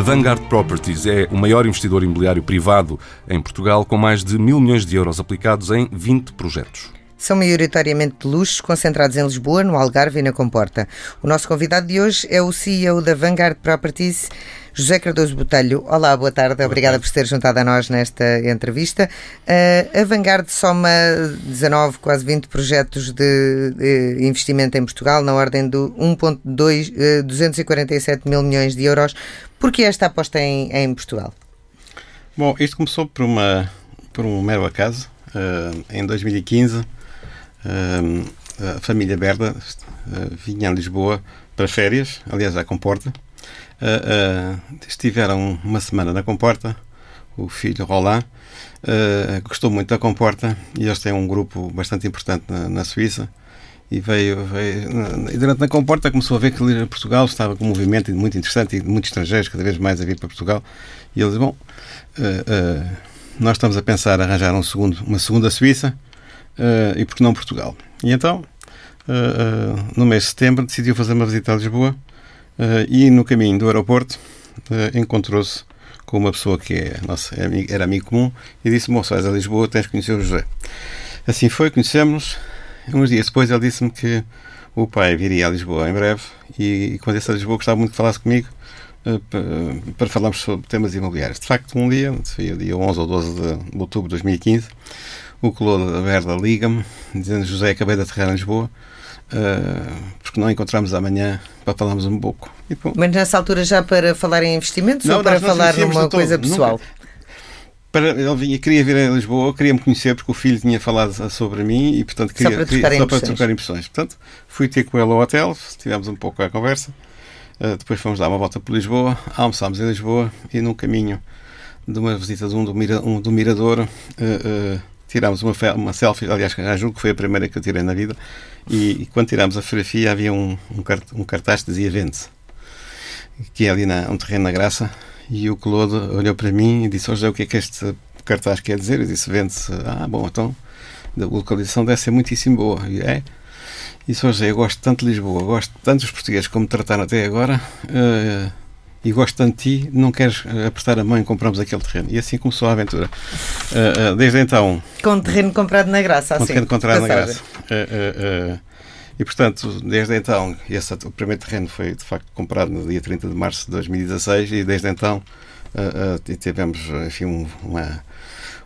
A Vanguard Properties é o maior investidor imobiliário privado em Portugal, com mais de mil milhões de euros aplicados em 20 projetos. São maioritariamente de luxos, concentrados em Lisboa, no Algarve e na Comporta. O nosso convidado de hoje é o CEO da Vanguard Properties, José Cardoso Botelho. Olá, boa tarde. Boa Obrigada tarde. por ter juntado a nós nesta entrevista. Uh, a Vanguard soma 19, quase 20 projetos de, de investimento em Portugal, na ordem de 1,247 uh, 247 mil milhões de euros. Por que esta aposta em, em Portugal? Bom, isto começou por, uma, por um mero acaso. Uh, em 2015 a família Berda vinha a Lisboa para férias, aliás, à Comporta. estiveram uma semana na Comporta, o filho Roland gostou muito da Comporta e eles têm um grupo bastante importante na, Suíça e veio, veio e durante na comporta começou a ver que Portugal estava com um movimento muito interessante e muitos estrangeiros cada vez mais a vir para Portugal e ele disse, bom uh, uh, nós estamos a pensar arranjar um segundo, uma segunda Suíça uh, e porque não Portugal. E então, uh, no mês de setembro, decidiu fazer uma visita a Lisboa e no caminho do aeroporto encontrou-se com uma pessoa que é, nossa, é era amigo comum e disse: Moço, vais a Lisboa, tens que conhecer o José. Assim foi, conhecemos. Uns dias depois ele disse-me que o pai viria a Lisboa em breve e, e quando disse a Lisboa gostava muito que falasse comigo para falarmos sobre temas imobiliários. De facto, um dia, foi o dia 11 ou 12 de outubro de 2015, o Claude Verda liga-me, dizendo José, acabei de aterrar em Lisboa, uh, porque não encontramos amanhã para falarmos um pouco. E, Mas nessa altura já para falar em investimentos não, ou para falar numa coisa pessoal? Nunca. Para, ele vinha, queria vir a Lisboa, queria me conhecer porque o filho tinha falado sobre mim e, portanto, queria, só para trocar, queria, só para trocar impressões. Portanto, fui ter com ele ao hotel, tivemos um pouco a conversa, uh, depois fomos dar uma volta por Lisboa, almoçámos em Lisboa e no caminho de uma visita de um do, mira, um, do Mirador, uh, uh, tirámos uma, uma selfie, aliás, julgo que foi a primeira que eu tirei na vida, e, e quando tirámos a fotografia havia um, um, cart, cartaz que dizia Vende-se, que é ali na, um terreno na Graça, e o Claude olhou para mim e disse, José, o que é que este cartaz quer dizer? Eu disse, Vende-se. Ah, bom, então a localização deve ser muitíssimo boa. E é. E José, eu gosto tanto de Lisboa, gosto tanto dos portugueses como me trataram até agora, uh, e gosto tanto de ti, não queres eh, apertar a mão e compramos aquele terreno. E assim começou a aventura. Uh, uh, desde então. Com terreno comprado na graça, assim. Com terreno comprado na graça. Uh, e portanto, desde então, esse, o primeiro terreno foi de facto comprado no dia 30 de março de 2016 e desde então tivemos, enfim, um, uma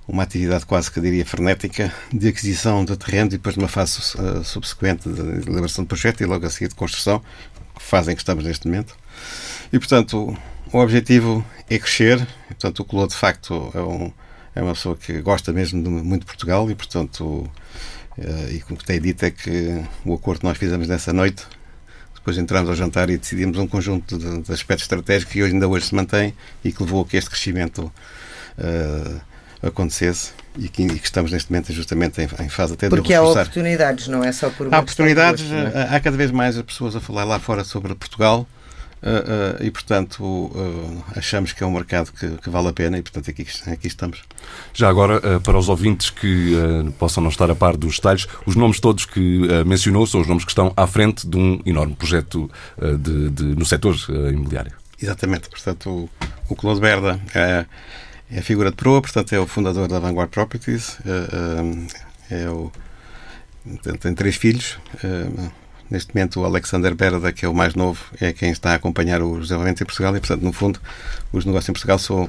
uma atividade quase que diria frenética de aquisição de terreno e depois de uma fase subsequente de elaboração de projeto e logo a seguir de construção, que fazem que estamos neste momento. E, portanto, o objetivo é crescer. E, portanto, o Colô, de facto, é, um, é uma pessoa que gosta mesmo de, muito de Portugal e, portanto, uh, e como tem dito é que o acordo que nós fizemos nessa noite, depois entramos ao jantar e decidimos um conjunto de, de aspectos estratégicos que hoje, ainda hoje se mantém e que levou a que este crescimento uh, acontecesse e que, e que, estamos neste momento justamente em, em fase até de Porque há oportunidades, não é só por Há oportunidades, é? há cada vez mais pessoas a falar lá fora sobre Portugal Uh, uh, e, portanto, uh, achamos que é um mercado que, que, vale a pena e, portanto, aqui, aqui estamos. Já agora, para os ouvintes que possam não estar a par dos detalhes, os nomes todos que mencionou são os nomes que estão à frente de um enorme projeto de, de, no setor imobiliário. Exatamente. Portanto, o, o Claude Berda é, é, a figura de proa, portanto, é o fundador da Vanguard Properties, é o, tem, tem três filhos Neste momento, o Alexander Berda, que é o mais novo, é quem está a acompanhar os desenvolvimentos em Portugal e, portanto, no fundo, os negócios em Portugal são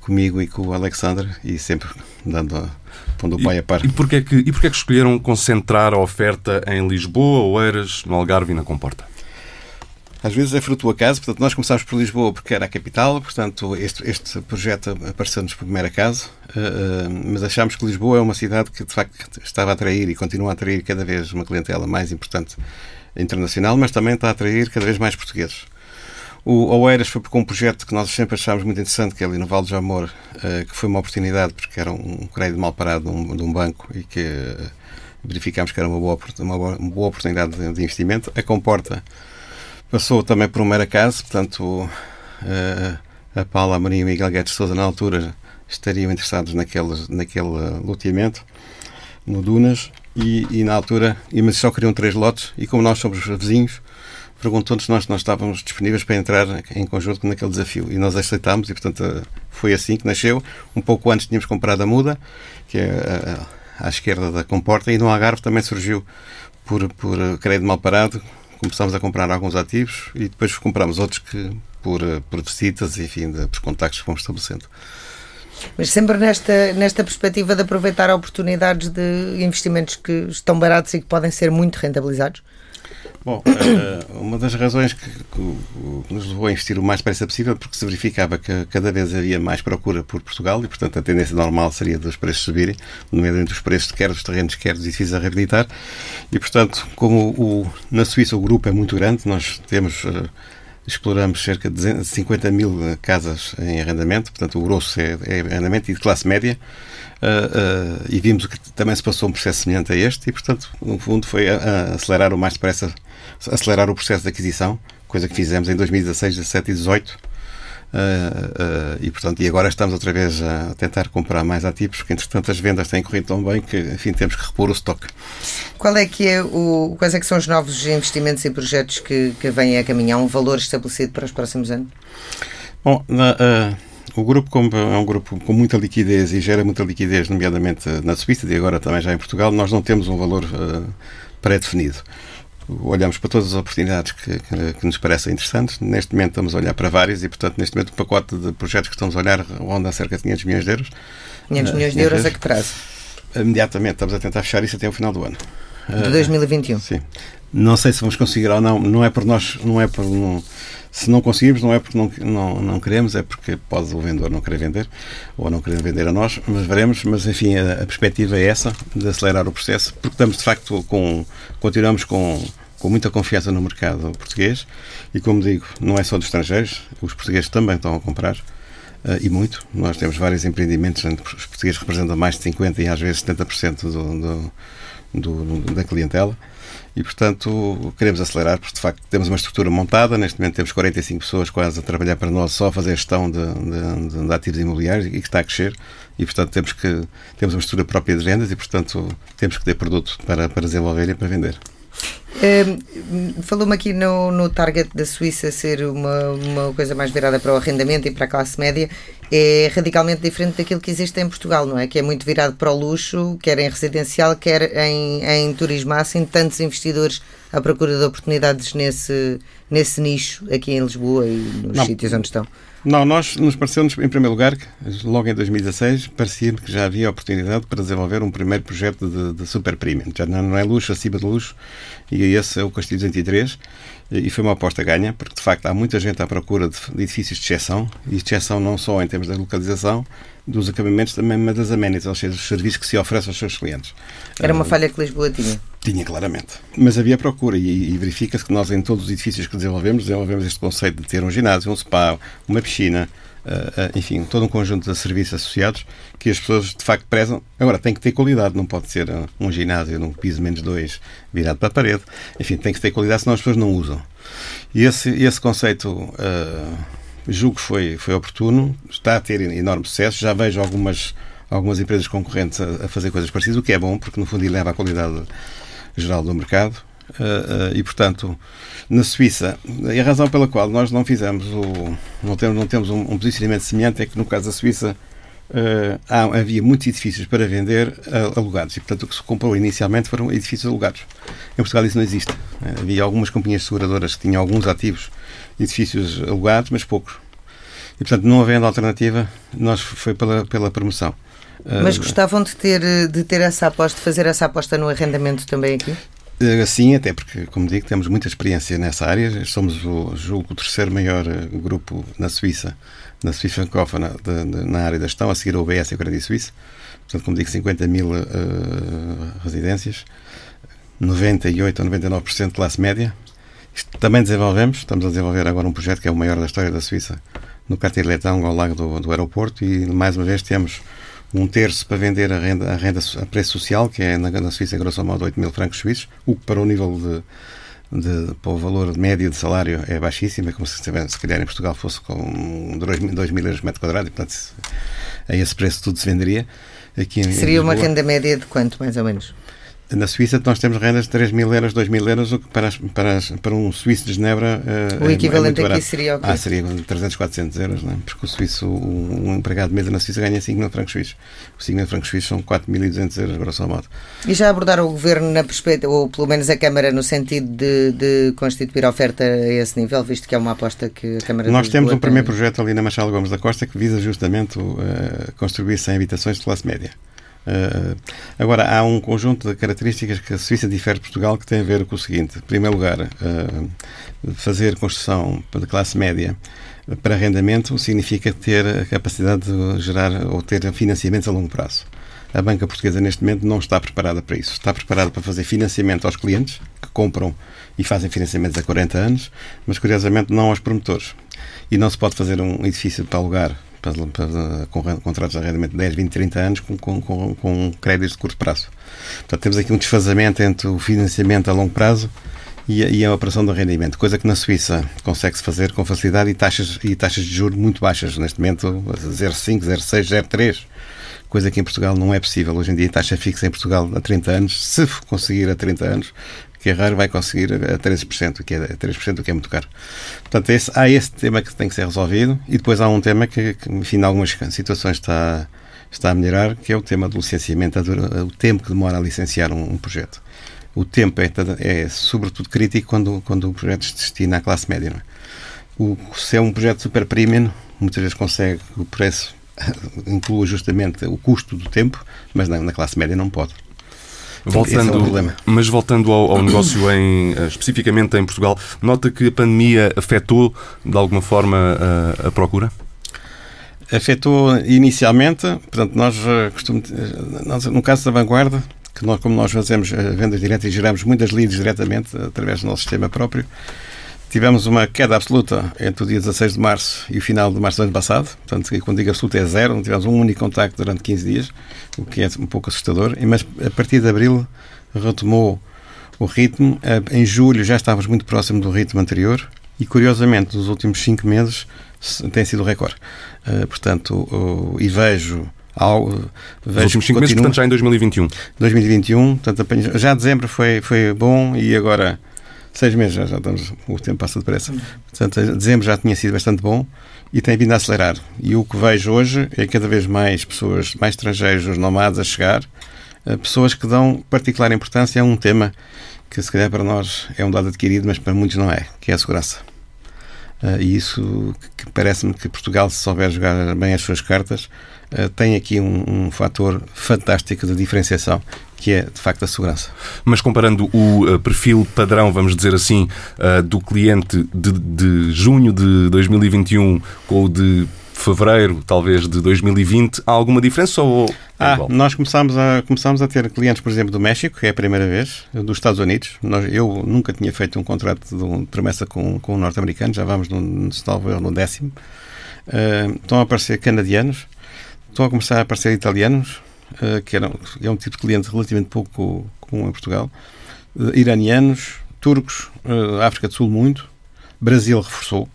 comigo e com o Alexander e sempre dando a, pondo o pai a par. E porquê, é que, e porquê é que escolheram concentrar a oferta em Lisboa, Oeiras, no Algarve e na Comporta? Às vezes é fruto do acaso, portanto, nós começámos por Lisboa porque era a capital, portanto, este, este projeto apareceu-nos por primeiro acaso, uh, mas achámos que Lisboa é uma cidade que, de facto, estava a atrair e continua a atrair cada vez uma clientela mais importante internacional, mas também está a atrair cada vez mais portugueses. O Oeiras foi porque um projeto que nós sempre achámos muito interessante, que é ali no Vale de Jamor, uh, que foi uma oportunidade, porque era um crédito mal parado de um, banco e que verificámos que era uma boa, uma boa, oportunidade de, de investimento. A Comporta Passou também por um mero acaso, portanto, a Paula Amorim e o Miguel Guedes Souza, na altura, estariam interessados naquele, naquele loteamento, no Dunas, e, e, na altura, mas só queriam três lotes, e como nós somos vizinhos, perguntou-nos se nós, nós estávamos disponíveis para entrar em conjunto naquele desafio. E nós aceitámos e, portanto, foi assim que nasceu. Um pouco antes tínhamos comprado a Muda, que é à esquerda da Comporta, e no Algarve também surgiu por, por crédito mal parado. Começámos a comprar alguns ativos e depois compramos outros que por, por visitas, enfim, de, por contactos que fomos estabelecendo. Mas sempre nesta, nesta perspectiva de aproveitar oportunidades de investimentos que estão baratos e que podem ser muito rentabilizados? Bom, eh, uma das razões que, que, nos levou a investir o mais depressa possível porque se verificava que cada vez havia mais procura por Portugal e, portanto, a tendência normal seria dos preços subirem, nomeadamente os preços quer dos terrenos, quer dos edifícios a reabilitar. E, portanto, como o, na Suíça o grupo é muito grande, nós temos uh, exploramos cerca de 50 mil casas em arrendamento, portanto o grosso é, é arrendamento e de classe média, uh, uh, e vimos que também se passou um processo semelhante a este, e portanto, no fundo, foi a, a acelerar o mais depressa, acelerar o processo de aquisição, coisa que fizemos em 2016, 17 e 18, Uh, uh, e portanto e agora estamos outra vez a tentar comprar mais ativos porque entretanto as vendas têm corrido tão bem que enfim temos que repor o estoque qual é que é o quais é que são os novos investimentos e projetos que, que vêm a caminhar? Um valor estabelecido para os próximos anos? Bom na, uh, o grupo é um grupo com muita liquidez e gera muita liquidez nomeadamente na Suíça e agora também já em Portugal nós não temos um valor pré-definido olhamos para todas as oportunidades que, que, que, nos parecem interessantes. Neste momento estamos a olhar para várias e, portanto, neste momento o pacote de projetos que estamos a olhar ronda cerca de 500 milhões de euros. 500 milhões de euros a que prazo? Imediatamente, estamos a tentar fechar isso até o final do ano. De 2021? Uh, sim. Não sei se vamos conseguir ou não, não é por nós, não é por. Não, se não conseguimos, não é porque não, não, não queremos, é porque pode o vendedor não querer vender ou não querer vender a nós, mas veremos. Mas enfim, a, a perspectiva é essa, de acelerar o processo, porque estamos de facto com. continuamos com com muita confiança no mercado português e, como digo, não é só dos estrangeiros, os portugueses também estão a comprar uh, e muito. Nós temos vários empreendimentos os portugueses representam mais de 50% e às vezes 70% do, do, do, da clientela e, portanto, queremos acelerar porque, de facto, temos uma estrutura montada. Neste momento temos 45 pessoas quase a trabalhar para nós só a fazer gestão de, de, de ativos imobiliários e que está a crescer. E, portanto, temos, que, temos uma estrutura própria de vendas e, portanto, temos que ter produto para, para desenvolver e para vender. Falou-me aqui no, no target da Suíça ser uma, uma coisa mais virada para o arrendamento e para a classe média. É radicalmente diferente daquilo que existe em Portugal, não é? Que é muito virado para o luxo, quer em residencial, quer em, em turismo. Há assim tantos investidores à procura de oportunidades nesse, nesse nicho aqui em Lisboa e nos não. sítios onde estão. Não, nós nos pareceu-nos, em primeiro lugar, logo em 2016, parecia que já havia oportunidade para desenvolver um primeiro projeto de, de super premium. Já não é luxo, acima de luxo, e esse é o Castilho 203, e foi uma aposta ganha, porque de facto há muita gente à procura de, de edifícios de exceção, e de exceção não só em termos da localização, dos acabamentos, também, mas das amenities, ou seja, dos serviços que se oferecem aos seus clientes. Era uma falha que Lisboa tinha. Tinha, claramente. Mas havia procura e, e verifica-se que nós, em todos os edifícios que desenvolvemos, desenvolvemos este conceito de ter um ginásio, um spa, uma piscina, uh, uh, enfim, todo um conjunto de serviços associados que as pessoas de facto prezam. Agora, tem que ter qualidade, não pode ser uh, um ginásio num piso menos dois virado para a parede. Enfim, tem que ter qualidade, senão as pessoas não usam. E esse, esse conceito julgo que foi, foi oportuno, está a ter enorme sucesso. Já vejo algumas, algumas empresas concorrentes a, a fazer coisas parecidas, o que é bom, porque no fundo eleva a qualidade geral do mercado. Uh, uh, e, portanto, na Suíça, e a razão pela qual nós não fizemos o. não temos, não temos um, um posicionamento semelhante é que, no caso da Suíça, uh, há, havia muitos edifícios para vender alugados e, portanto, o que se comprou inicialmente foram edifícios alugados. Em Portugal isso não existe. havia algumas companhias seguradoras que tinham alguns ativos, edifícios alugados, mas poucos. E, portanto, não havendo alternativa, nós foi pela, pela promoção. Mas gostavam de ter, de ter essa aposta, de fazer essa aposta no arrendamento também aqui? Eh, sim, até porque, como digo, temos muita experiência nessa área. Somos, o, julgo, o terceiro maior eh, grupo na Suíça, na Suíça francófona, de, de, na área da gestão, a seguir ao UBS e ao Credit Suisse. Portanto, como digo, 50 mil uh, residências, 98 ou 99% de classe média. Isto também desenvolvemos, estamos a desenvolver agora um projeto que é o maior da história da Suíça, no Cartier-Letão, ao lado do, do aeroporto, e mais uma vez temos um terço para vender a renda, a renda a preço social, que é na, na Suíça, grosso modo, 8 mil francos suíços, o que para o nível de, de, para o valor médio de salário é baixíssimo, é como se, se calhar em Portugal fosse com 2 mil euros por metro quadrado, e portanto a esse preço tudo se venderia. Aqui em, Seria em uma renda média de quanto, mais ou menos? Na Suíça nós temos rendas de 3 mil euros, 2 mil euros, o que para, para, para um suíço de Genebra uh, O equivalente é, é aqui seria o quê? Ah, seria 300, 400 euros, não é? porque o suíço, um, um empregado de mesa na Suíça ganha 5 mil francos suíços. Os 5 mil francos suíços são 4.200 euros, grosso modo. E já abordaram o Governo na perspectiva, ou pelo menos a Câmara, no sentido de, de constituir a oferta a esse nível, visto que é uma aposta que a Câmara Nós temos um primeiro projeto ali na Machado Gomes da Costa que visa justamente uh, construir 100 habitações de classe média. Uh, agora, há um conjunto de características que a Suíça difere de Portugal que tem a ver com o seguinte. Em primeiro lugar, uh, fazer construção de classe média para arrendamento significa ter a capacidade de gerar ou ter financiamentos a longo prazo. A banca portuguesa, neste momento, não está preparada para isso. Está preparada para fazer financiamento aos clientes que compram e fazem financiamentos há 40 anos, mas, curiosamente, não aos promotores. E não se pode fazer um edifício para alugar para, para, com contratos de arrendamento de 10, 20, 30 anos com, com, com, créditos de curto prazo. Portanto, temos aqui um desfazamento entre o financiamento a longo prazo e a, e a operação de arrendamento, coisa que na Suíça consegue-se fazer com facilidade e taxas, e taxas de juros muito baixas, neste momento 0,5, 0,6, 0,3 coisa que em Portugal não é possível. Hoje em dia, taxa fixa em Portugal a 30 anos, se conseguir a 30 anos, que é raro, vai conseguir a 13%, que é 3%, o que é muito caro. Portanto, esse, há esse tema que tem que ser resolvido e depois há um tema que, que enfim, em algumas situações está, está a melhorar, que é o tema do licenciamento, o tempo que demora a licenciar um, um projeto. O tempo é, é, sobretudo crítico quando, quando o projeto se destina à classe média. É? O, se é um projeto super premium, muitas vezes consegue o preço inclua justamente o custo do tempo, mas na, na classe média não pode. Voltando, é mas voltando ao, ao negócio em, eh, especificamente em Portugal, nota que a pandemia afetou de alguma forma a, a procura? Afetou inicialmente, portanto, nós eh, costumamos, eh, nós, no caso da vanguarda, que nós, como nós fazemos vendas diretas e geramos muitas leads diretamente através do nosso sistema próprio, Tivemos uma queda absoluta entre o dia 16 de março e o final de março do ano passado. Portanto, quando digo absoluta é zero, não tivemos um único contacto durante 15 dias, o que é um pouco assustador. Mas a partir de abril retomou o ritmo. Em julho já estávamos muito próximo do ritmo anterior e, curiosamente, nos últimos 5 meses tem sido o recorde. Uh, portanto, e vejo ao, vejo Nos últimos 5 meses, portanto, já em 2021. 2021, portanto, já dezembro foi, foi bom e agora seis meses, já, já estamos, o tempo passa depressa. Portanto, dezembro já tinha sido bastante bom e tem vindo a acelerar. E o que vejo hoje é cada vez mais pessoas, mais estrangeiros, os nomados a chegar, eh, pessoas que dão particular importância a um tema que se calhar para nós é um dado adquirido, mas para muitos não é, que é a segurança. Uh, e isso que parece-me que Portugal, se souber jogar bem as suas cartas, tem aqui um, um fator fantástico de diferenciação que é de facto a segurança. Mas comparando o uh, perfil padrão, vamos dizer assim, uh, do cliente de, de, junho de 2021 com o de fevereiro, talvez, de 2020, há alguma diferença ou ah, nós começámos a, começámos a ter clientes, por exemplo, do México, que é a primeira vez, dos Estados Unidos. Nós, eu nunca tinha feito um contrato de, um, promessa com, com um norte-americano, já vamos no, no, no décimo. Uh, estão a aparecer canadianos, estão a começar a aparecer italianos, uh, que era, é um tipo de cliente relativamente pouco comum em Portugal, uh, iranianos, turcos, África do Sul muito, Brasil reforçou,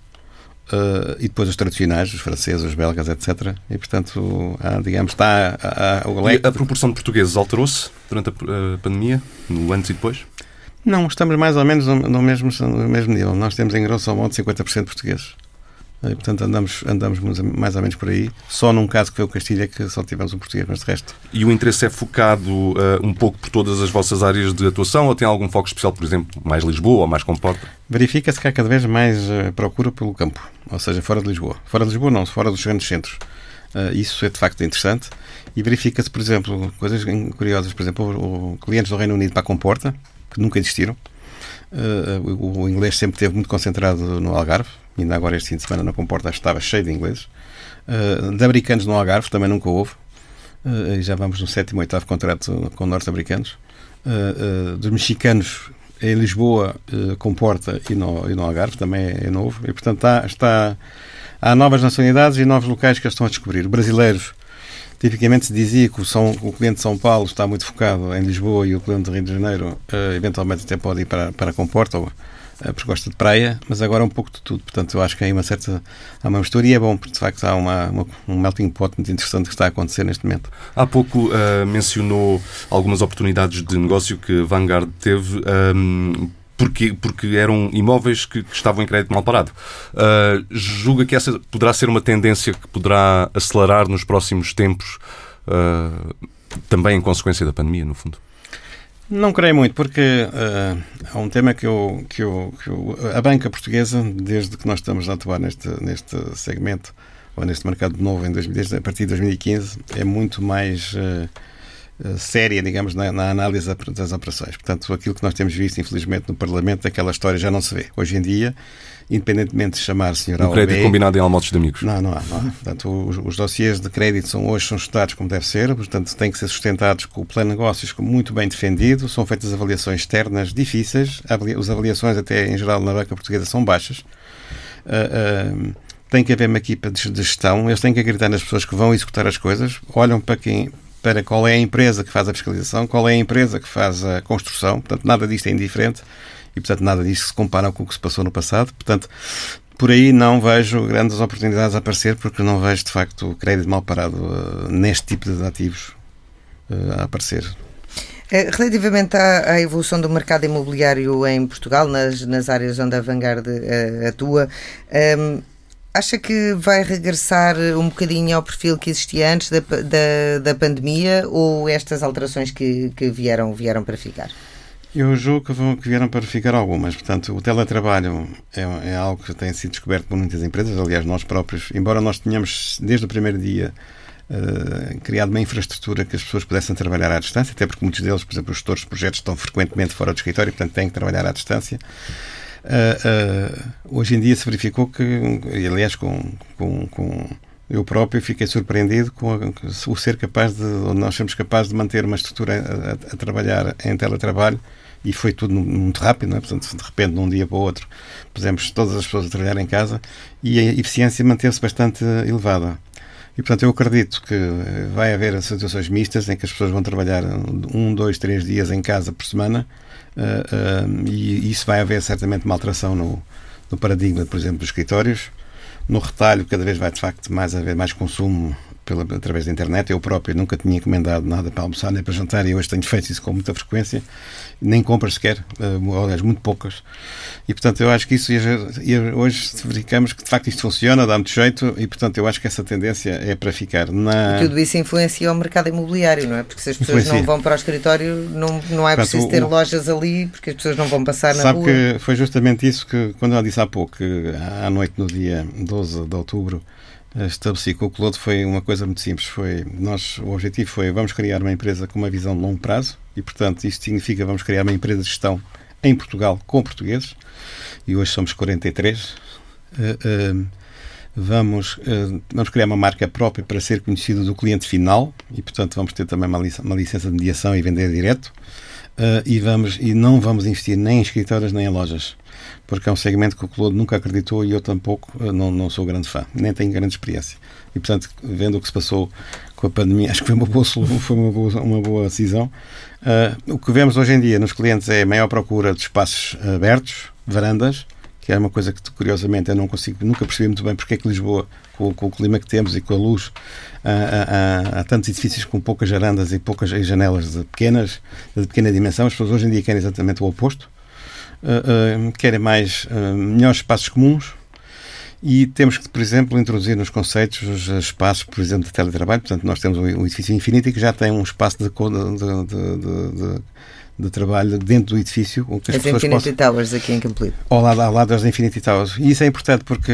e depois os tradicionais, os franceses, os belgas, etc. E, portanto, há, digamos, está o leque... a proporção de portugueses alterou-se durante a pandemia, no antes e depois? Não, estamos mais ou menos no, no, mesmo, no mesmo nível. Nós temos, em grosso modo, 50% portugueses. E, portanto, andamos, andamos mais ou menos por aí. Só num caso que foi o Castilha que só tivemos um português, mas de resto. E o interesse é focado uh, um pouco por todas as vossas áreas de atuação ou tem algum foco especial, por exemplo, mais Lisboa ou mais Comporta? Verifica-se que há cada vez mais uh, procura pelo campo, ou seja, fora de Lisboa. Fora de Lisboa não, fora dos grandes centros. Uh, isso é de facto interessante. E verifica-se, por exemplo, coisas curiosas, por exemplo, o, o, clientes do Reino Unido para a Comporta, que nunca existiram. o, o inglês sempre esteve muito concentrado no Algarve, ainda agora este fim de semana na Comporta estava cheio de ingleses. Uh, de americanos no Algarve também nunca houve. Uh, já vamos no sétimo, oitavo contrato com norte-americanos. Uh, dos mexicanos em Lisboa, Comporta e no, e no Algarve também é, é novo. E, portanto, está, está, há novas nacionalidades e novos locais que eles estão a descobrir. Brasileiros, tipicamente se dizia que o, São, o cliente de São Paulo está muito focado em Lisboa e o cliente de Rio de Janeiro, eventualmente até pode ir para, para Comporta ou porque gosta de praia, mas agora um pouco de tudo. Portanto, eu acho que há uma certa há uma mistura e é bom, porque de facto há uma, uma, um melting pot muito interessante que está a acontecer neste momento. Há pouco uh, mencionou algumas oportunidades de negócio que Vanguard teve. Um, porque, porque eram imóveis que, que, estavam em crédito mal parado. Uh, julga que essa poderá ser uma tendência que poderá acelerar nos próximos tempos, uh, também em consequência da pandemia, no fundo? Não creio muito, porque uh, há um tema que, eu, que, eu, que eu, a banca portuguesa, desde que nós estamos a atuar neste, neste segmento, ou neste mercado novo, em 2010, a partir de 2015, é muito mais uh, séria, digamos, na, na, análise das operações. Portanto, aquilo que nós temos visto, infelizmente, no Parlamento, aquela história já não se vê. Hoje em dia, independentemente de chamar senhor A ou crédito combinado em almoços de amigos. Não, não há. Não há. Portanto, os, os dossiês de crédito são, hoje são estudados como deve ser, portanto, têm que ser sustentados com o plano de negócios muito bem defendido, são feitas avaliações externas difíceis, as avaliações até em geral na banca portuguesa são baixas. Uh, uh, tem que haver uma equipa de gestão, eles têm que acreditar nas pessoas que vão executar as coisas, olham para quem para qual é a empresa que faz a fiscalização, qual é a empresa que faz a construção, portanto, nada disto é indiferente e, portanto, nada disto se compara com o que se passou no passado. Portanto, por aí não vejo grandes oportunidades a aparecer, porque não vejo, de facto, o crédito mal parado uh, neste tipo de ativos uh, a aparecer. Eh, relativamente à, à, evolução do mercado imobiliário em Portugal, nas, nas áreas onde a Vanguard uh, atua, um, ehm, acha que vai regressar um bocadinho ao perfil que existia antes da, da, da pandemia ou estas alterações que, que vieram, vieram para ficar? Eu julgo que, vão, que vieram para ficar algumas. Portanto, o teletrabalho é, é, algo que tem sido descoberto por muitas empresas, aliás, nós próprios, embora nós tenhamos, desde o primeiro dia, uh, criado uma infraestrutura que as pessoas pudessem trabalhar à distância, até porque muitos deles, por exemplo, os gestores de projetos estão frequentemente fora do escritório, portanto, têm que trabalhar à distância. Uh, uh, hoje em dia se verificou que, aliás, com, com, com eu próprio fiquei surpreendido com o ser capaz de, nós somos capazes de manter uma estrutura a, a, a trabalhar em teletrabalho e foi tudo muito rápido, não é? portanto, de repente, de um dia para o outro, pusemos todas as pessoas a trabalhar em casa e a eficiência manteve-se bastante elevada. E, portanto, eu acredito que vai haver situações mistas em que as pessoas vão trabalhar um, dois, três dias em casa por semana uh, uh, e isso vai haver certamente uma alteração no, no paradigma, por exemplo, dos escritórios. No retalho, cada vez vai, de facto, mais haver mais consumo pela, através da internet. Eu próprio nunca tinha encomendado nada para almoçar nem para jantar e hoje tenho feito isso com muita frequência. Nem compras sequer, uh, aliás, muito poucas. E, portanto, eu acho que isso, hoje verificamos que de facto isto funciona, dá muito jeito e, portanto, eu acho que essa tendência é para ficar. Na... E tudo isso influencia o mercado imobiliário, não é? Porque se as pessoas influencia. não vão para o escritório, não, não é preciso ter o... lojas ali, porque as pessoas não vão passar na Sabe rua. Sabe que foi justamente isso que, quando ela disse há pouco, que à noite, no dia 12 de outubro, estabeleci com o Clodo foi uma coisa muito simples. Foi, nós, o objetivo foi vamos criar uma empresa com uma visão de longo prazo e, portanto, isto significa vamos criar uma empresa de gestão em Portugal com portugueses e hoje somos 43. Uh, uh, vamos, uh, vamos criar uma marca própria para ser conhecida do cliente final e, portanto, vamos ter também uma, uma licença de mediação e vender direto. Uh, e, vamos, e não vamos investir nem em escritórios nem em lojas porque é um segmento que o Claude nunca acreditou e eu tampouco eh, não, não sou grande fã, nem tenho grande experiência. E, portanto, vendo o que se passou com a pandemia, acho que foi uma boa, foi uma boa, uma boa decisão. Uh, o que vemos hoje em dia nos clientes é maior procura de espaços abertos, varandas, que é uma coisa que, curiosamente, eu não consigo, nunca percebi muito bem porque é que Lisboa, com, com o clima que temos e com a luz, há, há, há, tantos edifícios com poucas varandas e poucas janelas de pequenas, de pequena dimensão. As pessoas hoje em dia querem exatamente o oposto uh, querem mais uh, melhores espaços comuns e temos que, por exemplo, introduzir nos conceitos os espaços, por exemplo, de teletrabalho. Portanto, nós temos um edifício infinito que já tem um espaço de, de, de, de de trabalho dentro do edifício. Que as, as Infinity possam... Towers aqui em Campolide. Ao lado, ao lado das Infinity Towers. E isso é importante porque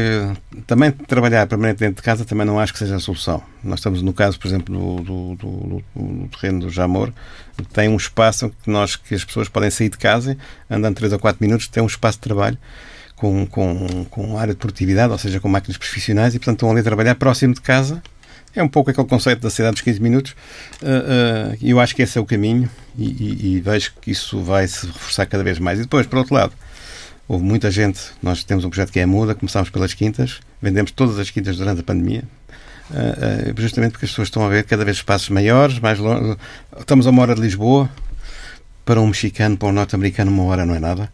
também trabalhar permanente dentro de casa também não acho que seja a solução. Nós estamos no caso, por exemplo, do, do, do, do terreno do Jamor, tem um espaço que, nós, que as pessoas podem sair de casa, andando 3 ou 4 minutos, tem um espaço de trabalho com, com, com área de produtividade, ou seja, com máquinas profissionais, e portanto estão ali a trabalhar próximo de casa é um pouco aquele conceito da cidade dos 15 minutos. Uh, uh, eu acho que esse é o caminho e, e, vejo que isso vai se reforçar cada vez mais. E depois, por outro lado, houve muita gente. Nós temos um projeto que é a Muda, começámos pelas quintas, vendemos todas as quintas durante a pandemia. Uh, justamente porque as pessoas estão a ver cada vez espaços maiores, mais longe. Estamos a uma hora de Lisboa. Para um mexicano, para um norte-americano, uma hora não é nada.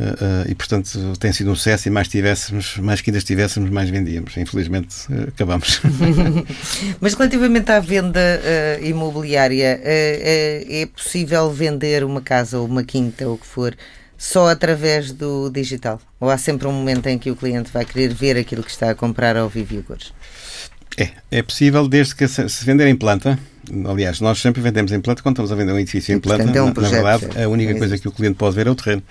Uh, uh, e portanto tem sido um sucesso e mais tivéssemos, mais que ainda estivéssemos, mais vendíamos. Infelizmente uh, acabamos. Mas relativamente à venda imobiliária, é possível vender uma casa ou uma quinta ou o que for só através do digital? Ou há sempre um momento em que o cliente vai querer ver aquilo que está a comprar ao vivo e? É, é possível desde que se vender em planta. Aliás, nós sempre vendemos em planta quando estamos a vender um edifício em planta. Portanto, é um projeto, na verdade, a única é coisa que o cliente pode ver é o terreno.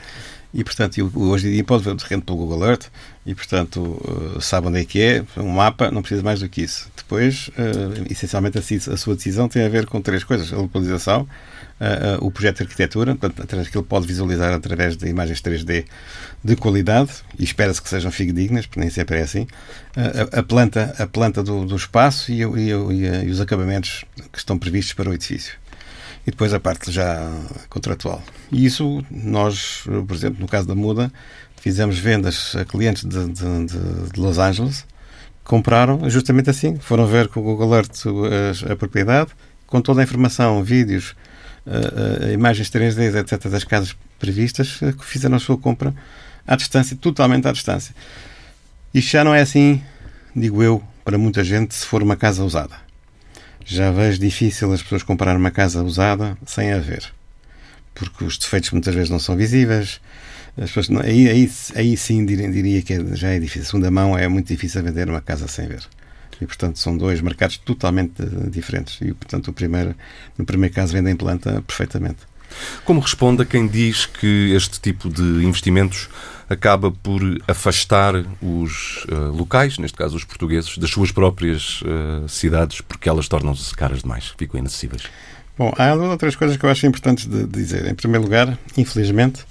E, portanto, hoje em dia pode ver o terreno pelo Google Earth e, portanto, eh, sabe onde é que é, um mapa, não precisa mais do que isso. Depois, uh, essencialmente, a, sua decisão tem a ver com três coisas: a localização, uh, o projeto de arquitetura, portanto, que ele pode visualizar através de imagens 3D de qualidade, e espera-se que sejam fidedignas, porque nem sempre é assim, a, planta, a planta do, do espaço e, e, e os acabamentos que estão previstos para o edifício e depois a parte já contratual. E isso nós, por exemplo, no caso da Muda, fizemos vendas a clientes de, de, de, Los Angeles, compraram justamente assim, foram ver com o Google Earth a, a propriedade, com toda a informação, vídeos, uh, uh, imagens 3D, etc., das casas previstas, que fizeram a sua compra à distância, totalmente à distância. Isto já não é assim, digo eu, para muita gente, se for uma casa usada já vejo difícil as pessoas comprar uma casa usada sem a ver. Porque os defeitos muitas vezes não são visíveis. As pessoas, aí, aí, aí sim diria, que já é difícil. Segunda mão é muito difícil vender uma casa sem ver. E, portanto, são dois mercados totalmente diferentes. E, portanto, o primeiro, no primeiro caso, vendem planta perfeitamente. Como responde a quem diz que este tipo de investimentos acaba por afastar os uh, locais, neste caso os portugueses, das suas próprias uh, cidades, porque elas tornam-se caras demais, ficam inacessíveis? Bom, há outras coisas que eu acho importantes de dizer. Em primeiro lugar, infelizmente,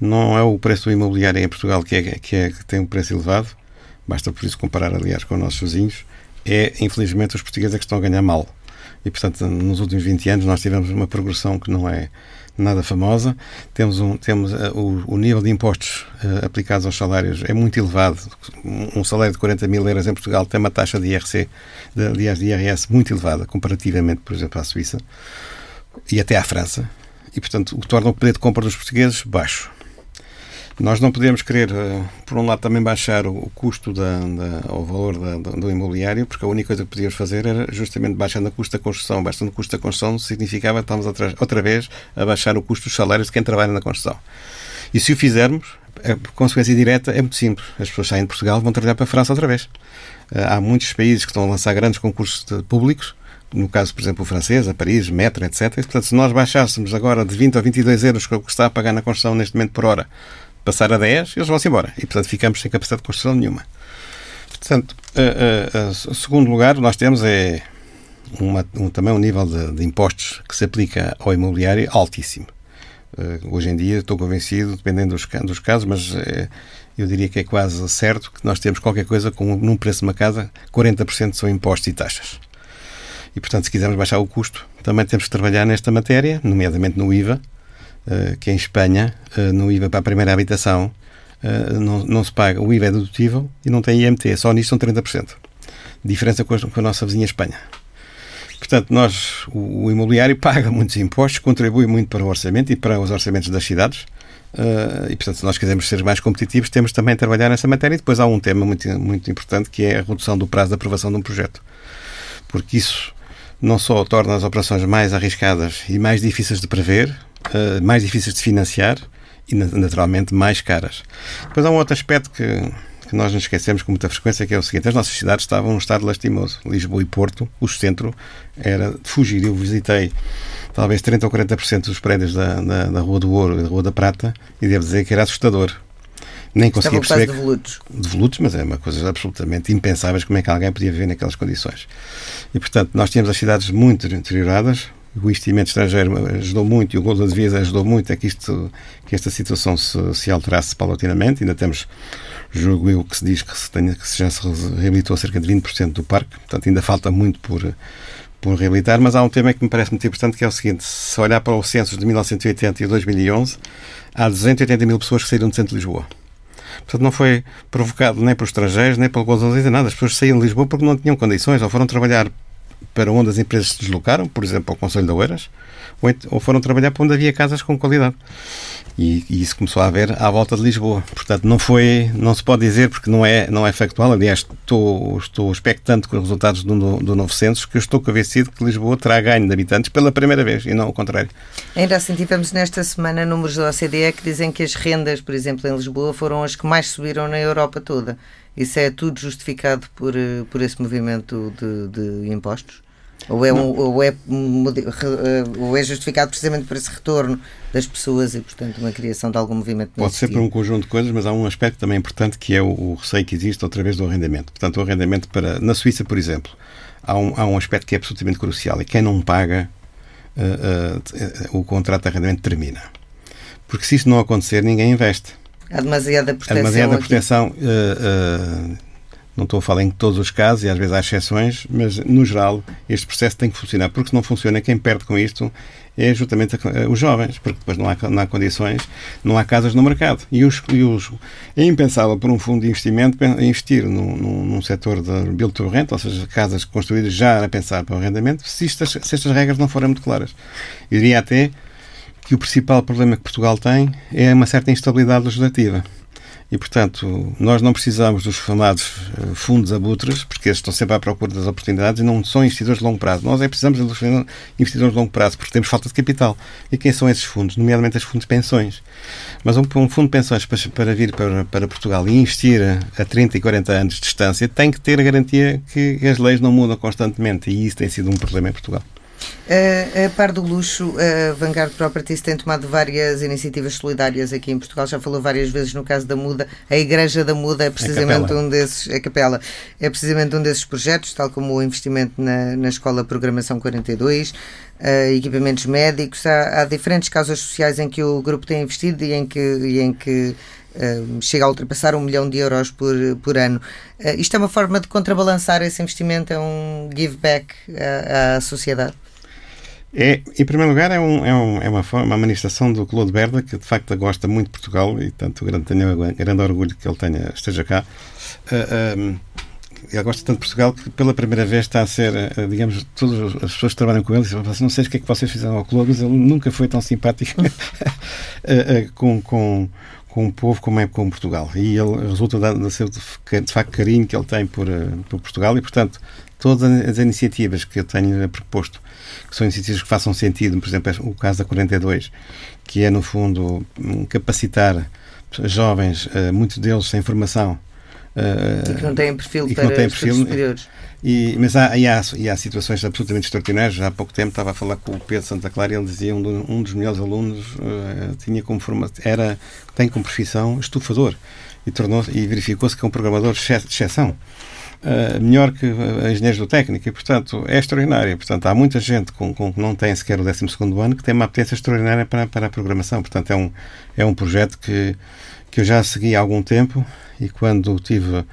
não é o preço do imobiliário em Portugal que, é, que, é, que tem um preço elevado, basta por isso comparar, aliás, com os nossos vizinhos, é, infelizmente, os portugueses é que estão a ganhar mal. E, portanto, nos últimos 20 anos nós tivemos uma progressão que não é nada famosa. Temos, um, temos uh, o, o, nível de impostos uh, aplicados aos salários é muito elevado. Um, salário de 40 mil euros em Portugal tem uma taxa de IRC, de, de IRS muito elevada, comparativamente, por exemplo, à Suíça e até à França. E, portanto, o que torna o poder de compra dos portugueses baixo. Nós não podemos querer, eh, por um lado, também baixar o custo, da, da o valor da, do imobiliário, porque a única coisa que podíamos fazer era justamente baixando o custo da construção. Baixando o custo da construção significava que estamos outra vez a baixar o custo dos salários de quem trabalha na construção. E se o fizermos, a consequência direta é muito simples. As pessoas saem de Portugal vão trabalhar para a França outra vez. Eh, há muitos países que estão a lançar grandes concursos públicos, no caso, por exemplo, o francês, a Paris, Metro, etc. E, portanto, se nós baixássemos agora de 20 a 22 euros que está a pagar na construção neste momento por hora passar a 10, eles vão-se embora. E, portanto, ficamos sem capacidade de construção nenhuma. Portanto, a, segundo lugar, nós temos é uma, um, também um nível de, de, impostos que se aplica ao imobiliário altíssimo. Uh, hoje em dia, estou convencido, dependendo dos, dos casos, mas uh, eu diria que é quase certo que nós temos qualquer coisa com, num preço de uma casa, 40% são impostos e taxas. E, portanto, se quisermos baixar o custo, também temos que trabalhar nesta matéria, nomeadamente no IVA, eh, que em Espanha, eh, no IVA para a primeira habitação, eh, não, não se paga. O IVA é dedutível e não tem IMT. Só nisto são 30%. Diferença com a, com a nossa vizinha Espanha. Portanto, nós, o, o, imobiliário paga muitos impostos, contribui muito para o orçamento e para os orçamentos das cidades. Uh, e, portanto, se nós quisermos ser mais competitivos, temos também de trabalhar nessa matéria. E depois há um tema muito, muito importante que é a redução do prazo de aprovação de um projeto. Porque isso não só torna as operações mais arriscadas e mais difíceis de prever, uh, mais difíceis de financiar e, naturalmente, mais caras. Depois há um outro aspecto que, que nós nos esquecemos com muita frequência, que é o seguinte: as nossas cidades estavam num estado lastimoso. Lisboa e Porto, o centro era de fugir. Eu visitei talvez 30 ou 40% dos prédios da, da, da Rua do Ouro e da Rua da Prata e devo dizer que era assustador. Nem conseguia perceber. De volutos. De volutos, mas é uma coisa absolutamente impensável como é que alguém podia viver naquelas condições. E, portanto, nós tínhamos as cidades muito deterioradas, o investimento estrangeiro ajudou muito e o gol da divisa ajudou muito a que, isto, que esta situação se, se alterasse paulatinamente. Ainda temos, julgo eu, que se diz que, se tenha, que já se reabilitou cerca de 20% do parque, portanto ainda falta muito por, por reabilitar, mas há um tema que me parece muito importante que é o seguinte, se olhar para o censo de 1980 e 2011, há 280 mil pessoas que saíram do centro de Lisboa. Portanto, não foi provocado nem pelos estrangeiros, nem pelo Gonzalo nada. As pessoas saíram de Lisboa porque não tinham condições ou foram trabalhar para onde as empresas se deslocaram, por exemplo, ao Conselho de Oeiras, ou foram trabalhar para onde havia casas com qualidade. E, e, isso começou a haver à volta de Lisboa. Portanto, não foi, não se pode dizer porque não é, não é factual. Aliás, estou, estou expectante com os resultados do, do novo censo, que eu estou convencido que Lisboa terá ganho de habitantes pela primeira vez e não o contrário. Ainda assim, tivemos nesta semana números da OCDE que dizem que as rendas, por exemplo, em Lisboa, foram as que mais subiram na Europa toda. Isso é tudo justificado por, eh, por esse movimento de, de impostos? Ou é, um, ou, é, ou é justificado precisamente por esse retorno das pessoas e, portanto, uma criação de algum movimento Pode ser por um conjunto de coisas, mas há um aspecto também importante que é o, o receio que existe através do arrendamento. Portanto, o arrendamento para. Na Suíça, por exemplo, há um, há um aspecto que é absolutamente crucial e quem não paga uh, uh, o contrato de arrendamento termina. Porque se isso não acontecer, ninguém investe. Há demasiada proteção. Há demasiada proteção. Uh, não estou a falar em todos os casos e às vezes há exceções, mas no geral este processo tem que funcionar, porque se não funciona, quem perde com isto é justamente os jovens, porque depois não há, não há condições, não há casas no mercado. E, os, e os, é impensável por um fundo de investimento investir num, num, num setor de build to rent, ou seja, casas construídas já a pensar para o arrendamento, se estas, se estas regras não forem muito claras. Eu diria até que o principal problema que Portugal tem é uma certa instabilidade legislativa. E, portanto, nós não precisamos dos chamados eh, fundos abutres, porque eles estão sempre à procura das oportunidades e não são investidores de longo prazo. Nós é precisamos dos investidores de longo prazo, porque temos falta de capital. E quem são esses fundos? Nomeadamente os fundos de pensões. Mas um, um fundo de pensões para, para vir para, para, Portugal e investir a 30 e 40 anos de distância tem que ter a garantia que as leis não mudam constantemente. E isso tem sido um problema em Portugal. Uh, a par do luxo, a Vanguard Properties tem tomado várias iniciativas solidárias aqui em Portugal. Já falou várias vezes no caso da Muda. A Igreja da Muda é precisamente um desses, a Capela, é precisamente um desses projetos, tal como o investimento na, na Escola Programação 42, uh, equipamentos médicos. Há, há, diferentes causas sociais em que o grupo tem investido e em que, e em que Uh, chega a ultrapassar um milhão de euros por, por ano. Uh, isto é uma forma de contrabalançar esse investimento, é um give back à, à sociedade? É, em primeiro lugar, é, um, é, um, é uma, uma manifestação do Claude Berda, que de facto gosta muito de Portugal e, tanto, grande, tenho grande orgulho que ele tenha, esteja cá. Uh, ah, um, ele gosta tanto de Portugal que pela primeira vez está a ser, uh, digamos, todas as pessoas que trabalham com ele dizem, não sei o que é que vocês fizeram ao Claude, mas ele nunca foi tão simpático com, com, com um povo como é com Portugal. E ele resulta de, ser de, de facto carinho que ele tem por, por Portugal e, portanto, todas as iniciativas que eu tenho proposto que são iniciativas que façam sentido, por exemplo, o caso da 42, que é, no fundo, capacitar jovens, eh, muitos deles sem formação. Eh, e que não têm perfil para têm perfil, superiores. E, mas há, e há, e há situações absolutamente extraordinárias. Há pouco tempo estava a falar com o Pedro Santa Clara e ele dizia um, do, um dos melhores alunos uh, tinha como forma, era, tem como profissão estufador e, tornou e verificou-se que é um programador de exceção. Uh, melhor que uh, engenheiros do técnico e, portanto, é extraordinário. Portanto, há muita gente com, com que não tem sequer o 12 ano que tem uma apetência extraordinária para, para a programação. Portanto, é um, é um projeto que, que eu já segui há algum tempo e quando tive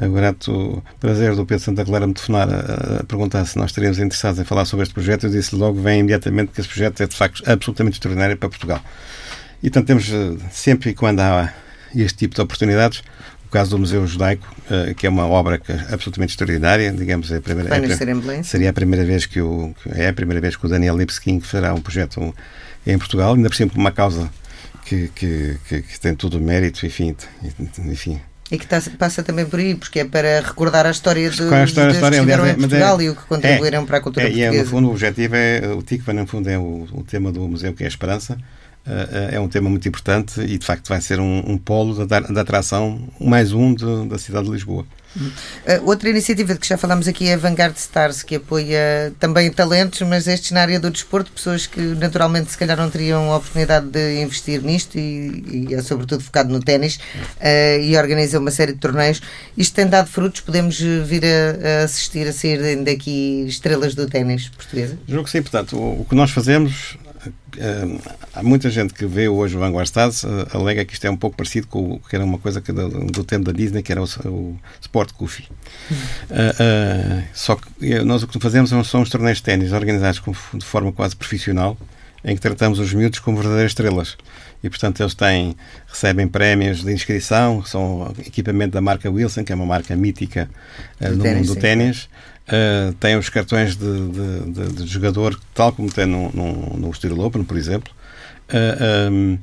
o grato prazer do Pedro Santa Clara me telefonar a, a, perguntar se nós estaríamos interessados em falar sobre este projeto, eu disse logo, vem imediatamente que este projeto é de facto absolutamente extraordinário para Portugal. E, portanto, temos sempre e quando há este tipo de oportunidades, o caso do Museu Judaico, uh, que é uma obra que, absolutamente extraordinária, digamos, é a primeira, é, seria a primeira vez que o é a primeira vez que o Daniel Lipskin fará um projeto em Portugal, ainda por cima uma causa que, que, que, que tem todo o mérito, enfim, enfim, e que passa também por aí, porque é para recordar a história dos, a história, que estiveram em é- Portugal é, e o que contribuíram é, para a cultura é, portuguesa. E é, no fundo, o objetivo é, o TICVA, no fundo, é o, o tema do museu, que é a esperança, é um tema muito importante e, de facto, vai ser um, um polo da, da atração, mais um de, da cidade de Lisboa. Uh, outra iniciativa de que já falámos aqui é a Vanguard Stars, que apoia também talentos, mas estes na área do desporto, pessoas que naturalmente se calhar não teriam a oportunidade de investir nisto e, e é sobretudo focado no ténis uh, e organiza uma série de torneios. Isto tem dado frutos, podemos vir a, a assistir a sair daqui estrelas do ténis portuguesa? Que sim, portanto, o, o que nós fazemos há muita gente que vê hoje o Vanguard Stars uh, alega que isto é um pouco parecido com o que era uma coisa que do, do tempo da Disney, que era o, o Sport Goofy. Uh, só que nós o que fazemos são os torneios de ténis organizados com, de forma quase profissional em que tratamos os miúdos como verdadeiras estrelas. E, portanto, eles têm, recebem prémios de inscrição, são equipamento da marca Wilson, que é uma marca mítica uh, no mundo do ténis. Uh, tem os cartões de, de, de, de, jogador, tal como tem no, no, no Open, por exemplo. Uh, um,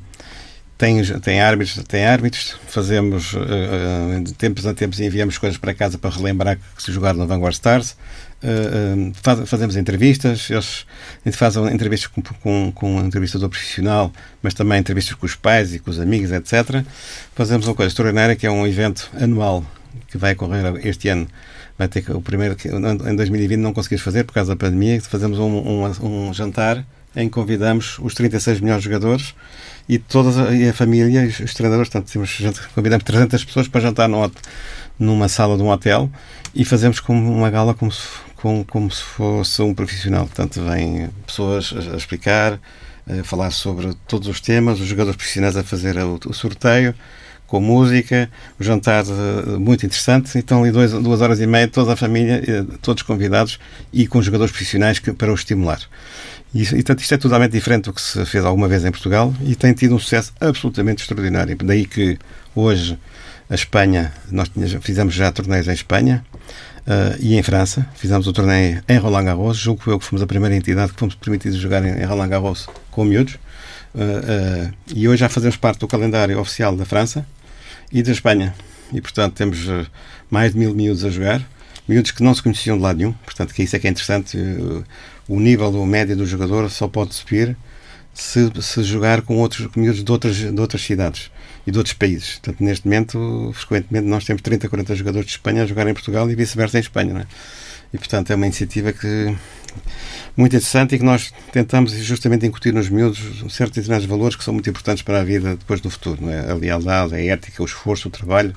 tem, tem árbitros, tem árbitros, fazemos uh, de tempos a tempos enviamos coisas para casa para relembrar que se jogaram no Vanguard Stars. Uh, faz, fazemos entrevistas, eles, a gente faz entrevistas com, com, com um entrevistador profissional, mas também entrevistas com os pais e com os amigos, etc. Fazemos uma coisa extraordinária que é um evento anual que vai ocorrer este ano. Vai ter que, o primeiro que em 2020 não conseguimos fazer por causa da pandemia. Fazemos um, um, um jantar em que convidamos os 36 melhores jogadores e toda a, família, os, os treinadores, portanto, temos, convidamos 300 pessoas para jantar no, numa sala de um hotel e fazemos como uma gala como se, como, como se fosse um profissional. Portanto, vêm pessoas a, a explicar, a falar sobre todos os temas, os jogadores profissionais a fazer o, o sorteio, com música, o jantar uh, muito interessante. Então, ali dois, duas horas e meia, toda a família, uh, todos convidados e com jogadores profissionais que, para os estimular. E, e portanto, isto é totalmente diferente do que se fez alguma vez em Portugal e tem tido um sucesso absolutamente extraordinário. Daí que hoje a Espanha, nós fizemos já torneios em Espanha uh, e em França. Fizemos o torneio em Roland Garros. Julgo que eu que fomos a primeira entidade que fomos permitidos jogar em, em Roland Garros com miúdos. Uh, uh, e hoje já fazemos parte do calendário oficial da França e da Espanha. E, portanto, temos mais de mil miúdos a jogar. Miúdos que não se conheciam de lado nenhum. Portanto, que isso é que é interessante o nível médio do jogador só pode subir se, se jogar com outros miúdos de outras, de outras cidades e de outros países. Portanto, neste momento, frequentemente, nós temos 30, 40 jogadores de Espanha a jogar em Portugal e vice-versa em Espanha. É? E, portanto, é uma iniciativa que muito interessante e que nós tentamos justamente incutir nos miúdos certos determinados valores que são muito importantes para a vida depois do futuro. É? A lealdade, a ética, o esforço, o trabalho,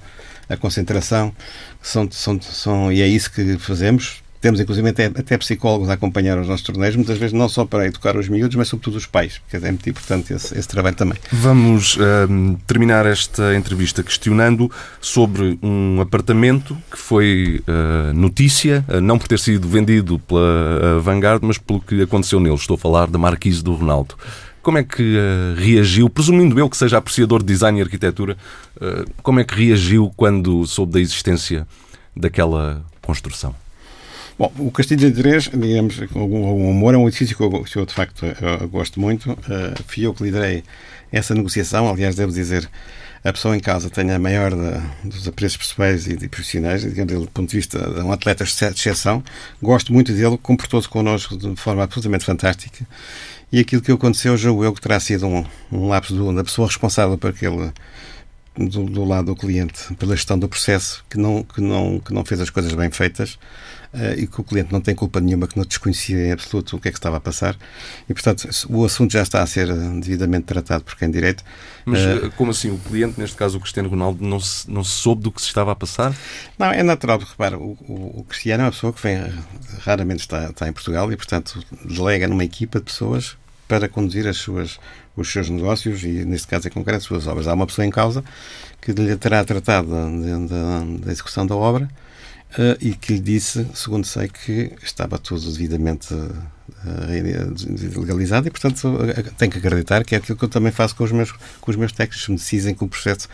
a concentração. São, são, são, e é isso que fazemos temos, inclusive, até, até, psicólogos a acompanhar os nossos torneios, muitas vezes não só para educar os miúdos, mas sobretudo os pais, porque é muito importante esse, esse trabalho também. Vamos uh, terminar esta entrevista questionando sobre um apartamento que foi uh, notícia, uh, não por ter sido vendido pela Vanguard, mas pelo que aconteceu nele. Estou a falar da Marquise do Ronaldo. Como é que reagiu, presumindo eu que seja apreciador de design e arquitetura, como é que reagiu quando soube da existência daquela construção? Bom, o Castilho de Andrés, digamos, com algum humor, é um edifício que eu, que eu de facto eu gosto muito. Uh, fui eu que liderei essa negociação. Aliás, devo dizer, a pessoa em casa tem a maior dos apreços pessoais e, e profissionais, digamos, do ponto de vista de um atleta de exceção. Gosto muito dele, comportou-se connosco de forma absolutamente fantástica. E aquilo que aconteceu, julgo eu que terá sido um, um lapso do, da pessoa responsável por aquele. Do, do, lado do cliente, pela gestão do processo, que não, que, não, que não fez as coisas bem feitas e que o cliente não tem culpa nenhuma, que não desconhecia em absoluto o que é que estava a passar. E, portanto, o assunto já está a ser devidamente tratado por quem direito. Mas uh, como assim? O cliente, neste caso o Cristiano Ronaldo, não, se, não soube do que se estava a passar? Não, é natural, repara, o, o, o Cristiano é uma pessoa que vem, raramente está, está em Portugal e, portanto, delega numa equipa de pessoas para conduzir as suas, os seus negócios e, neste caso em concreto, as suas obras. Há uma pessoa em causa que lhe terá tratado da execução da obra e que lhe disse, segundo sei, que estava tudo devidamente uh, legalizado e, portanto, tenho que acreditar que é aquilo que eu também faço com os meus, com os meus técnicos. Se me dizem que o processo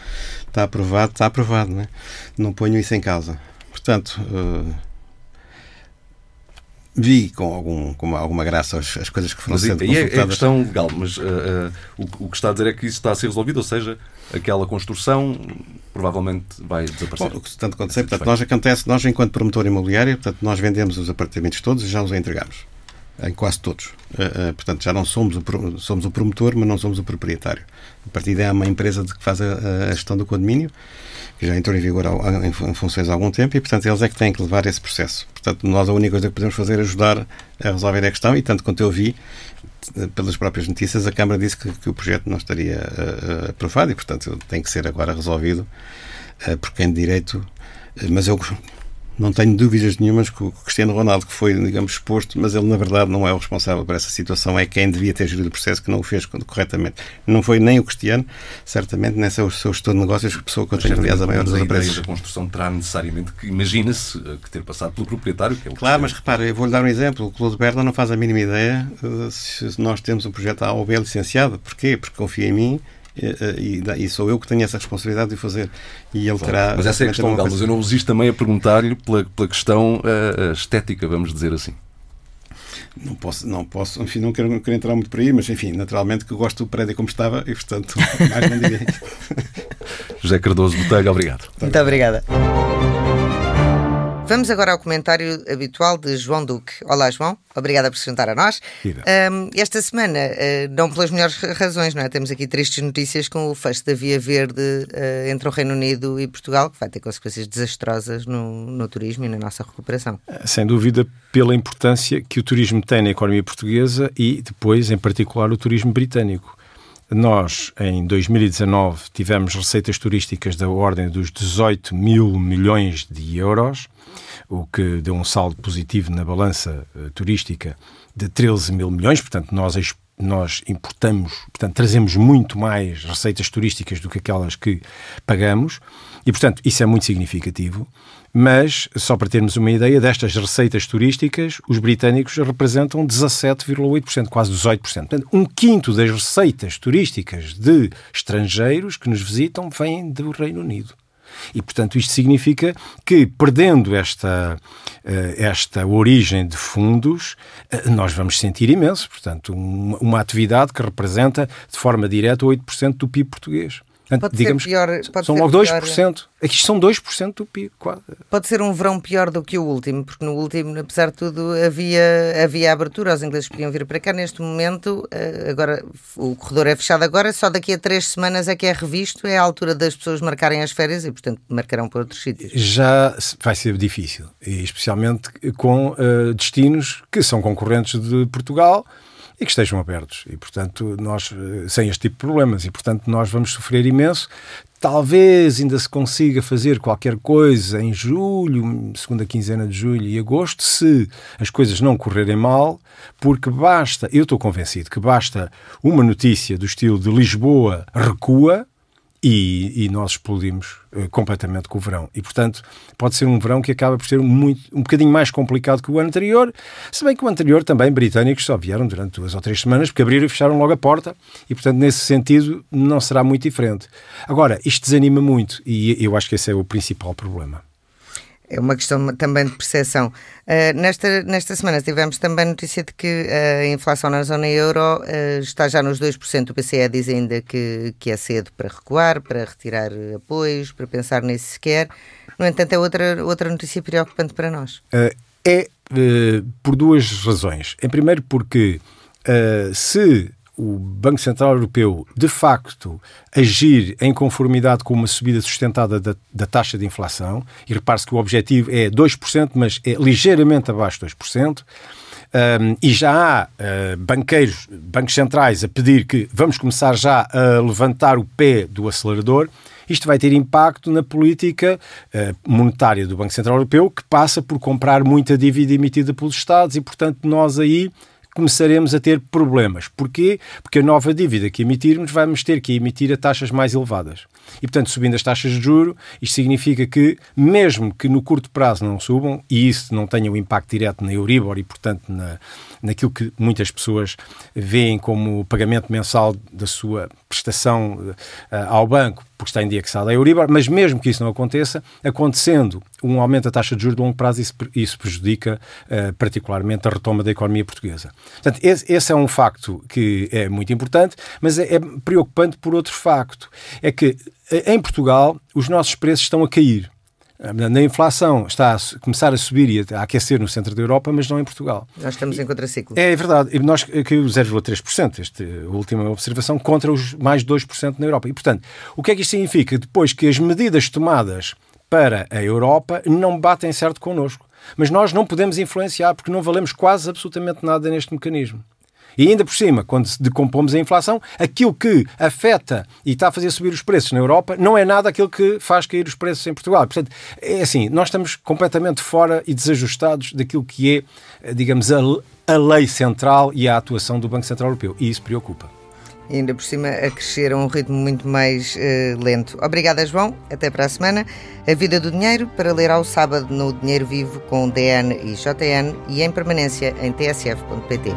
está aprovado, está aprovado. Não, é? não ponho isso em causa. Portanto, vi com, algum, com alguma graça as, as coisas que foram mas, sendo e é, é questão legal, mas uh, uh, o, o, que está a dizer é que isso está a ser resolvido, ou seja, aquela construção provavelmente vai desaparecer. Bom, tanto quanto sei, portanto, nós acontece, nós enquanto promotor imobiliário, portanto, nós vendemos os apartamentos todos e já os entregamos. Em quase todos. Uh, portanto, já não somos o, somos o promotor, mas não somos o proprietário. A partir daí há uma empresa que faz a, a gestão do condomínio que já entrou em vigor em funções há algum tempo e, portanto, eles é que têm que levar esse processo. Portanto, nós a única coisa que podemos fazer é ajudar a resolver a questão e, tanto quanto eu vi, pelas próprias notícias, a Câmara disse que, que o projeto não estaria uh, aprovado e, portanto, tem que ser agora resolvido uh, por quem de direito. Uh, mas eu não tenho dúvidas nenhumas que o Cristiano Ronaldo, que foi, digamos, exposto, mas ele na verdade não é o responsável por essa situação, é quem devia ter gerido o processo que não o fez corretamente. Não foi nem o Cristiano, certamente, nem seu, seu gestor de negócios, pessoa que eu tenho, aliás, a maior das empresas. A construção terá necessariamente que, imagina-se, eh, que ter passado pelo proprietário, que é o Claro, mas repare, eu vou-lhe dar um exemplo. O Claude Berla não faz a mínima ideia uh, se nós temos um projeto A ou B licenciado. Porquê? Porque confia em mim e, e, sou eu que tenho essa responsabilidade de fazer. E ele terá. Mas essa é a questão, Gal, mas eu não resisto também a perguntar-lhe pela, pela questão uh, estética, vamos dizer assim. Não posso, não posso, enfim, não quero, não quero entrar muito por aí, mas enfim, naturalmente que gosto do prédio como estava e, portanto, mais não direi. José Cardoso Botelho, obrigado. Muito obrigada. Vamos agora ao comentário habitual de João Duque. Olá, João. Obrigada por se juntar a nós. Um, esta semana, uh, não pelas melhores razões, não é? Temos aqui tristes notícias com o fecho da Via Verde uh, entre o Reino Unido e Portugal, que vai ter consequências desastrosas no, no turismo e na nossa recuperação. Eh, sem dúvida, pela importância que o turismo tem na economia portuguesa e depois, em particular, o turismo britânico. Nós, em 2019, tivemos receitas turísticas da ordem dos 18 mil milhões de euros o que deu um saldo positivo na balança uh, turística de 13 mil milhões, portanto, nós nós importamos, portanto, trazemos muito mais receitas turísticas do que aquelas que pagamos, e, portanto, isso é muito significativo. Mas, só para termos uma ideia, destas receitas turísticas, os britânicos representam 17,8%, quase 18%. Portanto, um quinto das receitas turísticas de estrangeiros que nos visitam vêm do Reino Unido. E, portanto, isto significa que, perdendo esta, eh, esta origem de fundos, eh, nós vamos sentir imenso. Portanto, uma atividade que representa de forma direta 8% do PIB português. Pode digamos, ser pior. Pode são ser logo 2%. Pior. Aqui são 2% do PIB. Quase. Pode ser um verão pior do que o último, porque no último, apesar de tudo, havia, havia abertura. Os ingleses podiam vir para cá. Neste momento, eh, agora o corredor é fechado agora, só daqui a três semanas é que é revisto. É a altura das pessoas marcarem as férias e, portanto, marcarão para outros sítios. Já vai ser difícil, e especialmente com uh, destinos que são concorrentes de Portugal e que estejam abertos. E, portanto, nós, eh, sem este tipo de problemas, e, portanto, nós vamos sofrer imenso. Talvez ainda se consiga fazer qualquer coisa em julho, segunda quinzena de julho e agosto, se as coisas não correrem mal, porque basta, eu estou convencido que basta uma notícia do estilo de Lisboa recua, e, e, nós explodimos uh, completamente com o verão. E, portanto, pode ser um verão que acaba por ser muito, um bocadinho mais complicado que o anterior, se bem que o anterior também britânicos só vieram durante duas ou três semanas, porque abriram e fecharam logo a porta, e, portanto, nesse sentido, não será muito diferente. Agora, isto desanima muito, e eu acho que esse é o principal problema. É uma questão também de percepção. Uh, nesta, nesta semana tivemos também notícia de que a inflação na zona euro uh, está já nos 2%. O BCE diz ainda que, que é cedo para recuar, para retirar apoios, para pensar nisso sequer. No entanto, é outra, outra notícia preocupante para nós. Uh, é por duas razões. Em primeiro, porque se o Banco Central Europeu, de facto, agir em conformidade com uma subida sustentada da, da taxa de inflação, e repare-se que o objetivo é 2%, mas é ligeiramente abaixo de 2%, um, e já há uh, banqueiros, bancos centrais a pedir que vamos começar já a levantar o pé do acelerador, isto vai ter impacto na política uh, monetária do Banco Central Europeu, que passa por comprar muita dívida emitida pelos Estados e, portanto, nós aí começaremos a ter problemas. Porquê? Porque a nova dívida que emitirmos vamos ter que emitir a taxas mais elevadas. E, portanto, subindo as taxas de juro, isto significa que, mesmo que no curto prazo não subam, e isso não tenha um impacto direto na Euribor e, portanto, na, naquilo que muitas pessoas veem como pagamento mensal da sua prestação uh, ao banco, porque está indexado a Euribor, mas mesmo que isso não aconteça, acontecendo um aumento da taxa de juros de longo prazo, isso, isso prejudica uh, particularmente a retoma da economia portuguesa. Portanto, esse, esse, é um facto que é muito importante, mas é, é preocupante por outro facto. É que em Portugal os nossos preços estão a cair. Na inflação está a começar a subir e a aquecer no centro da Europa, mas não em Portugal. Nós estamos em contraciclo. É verdade. E nós caiu 0,3%, esta última observação, contra os mais 2% na Europa. E, portanto, o que é que isto significa? Depois que as medidas tomadas para a Europa não batem certo connosco. Mas nós não podemos influenciar, porque não valemos quase absolutamente nada neste mecanismo. E ainda por cima, quando decompomos a inflação, aquilo que afeta e está a fazer subir os preços na Europa não é nada aquilo que faz cair os preços em Portugal. Portanto, é assim, nós estamos completamente fora e desajustados daquilo que é, digamos, a, a lei central e a atuação do Banco Central Europeu. E isso preocupa. E ainda por cima a crescer a um ritmo muito mais uh, lento. Obrigada, João. Até para a semana. A Vida do Dinheiro para ler ao sábado no Dinheiro Vivo com DN e JN e em permanência em tsf.pt.